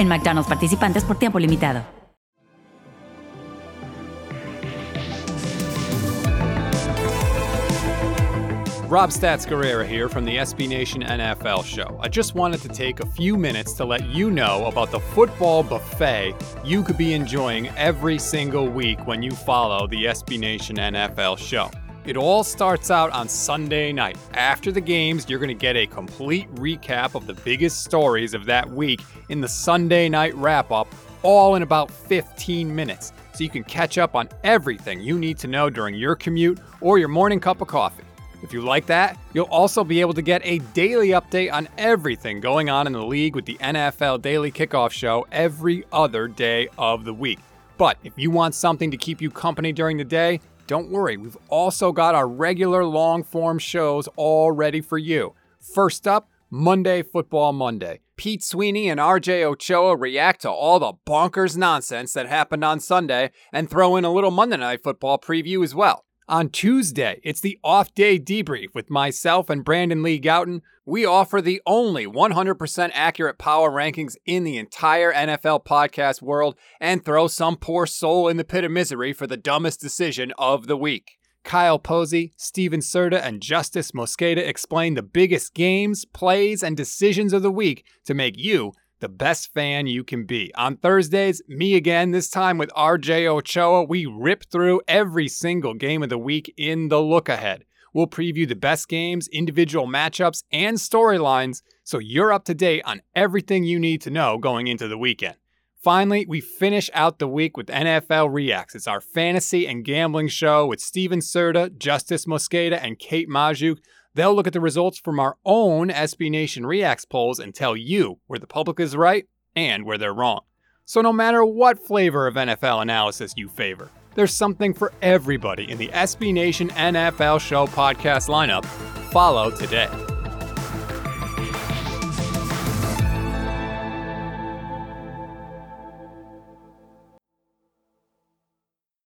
En McDonald's participantes por tiempo limitado. Rob Stats Guerrera here from the SB Nation NFL show. I just wanted to take a few minutes to let you know about the football buffet you could be enjoying every single week when you follow the SB Nation NFL show. It all starts out on Sunday night. After the games, you're going to get a complete recap of the biggest stories of that week in the Sunday night wrap up, all in about 15 minutes. So you can catch up on everything you need to know during your commute or your morning cup of coffee. If you like that, you'll also be able to get a daily update on everything going on in the league with the NFL Daily Kickoff Show every other day of the week. But if you want something to keep you company during the day, don't worry, we've also got our regular long form shows all ready for you. First up, Monday Football Monday. Pete Sweeney and RJ Ochoa react to all the bonkers nonsense that happened on Sunday and throw in a little Monday Night Football preview as well. On Tuesday, it's the off day debrief with myself and Brandon Lee Gowton. We offer the only 100% accurate power rankings in the entire NFL podcast world and throw some poor soul in the pit of misery for the dumbest decision of the week. Kyle Posey, Stephen Serda, and Justis Mosqueda explain the biggest games, plays, and decisions of the week to make you the best fan you can be. On Thursdays, me again, this time with RJ Ochoa, we rip through every single game of the week in the look ahead. We'll preview the best games, individual matchups, and storylines so you're up to date on everything you need to know going into the weekend. Finally, we finish out the week with NFL Reacts. It's our fantasy and gambling show with Stephen Serda, Justis Mosqueda, and Kate Magdziuk They'll look at the results from our own SB Nation Reacts polls and tell you where the public is right and where they're wrong. So, no matter what flavor of NFL analysis you favor, there's something for everybody in the SB Nation NFL Show podcast lineup. Follow today.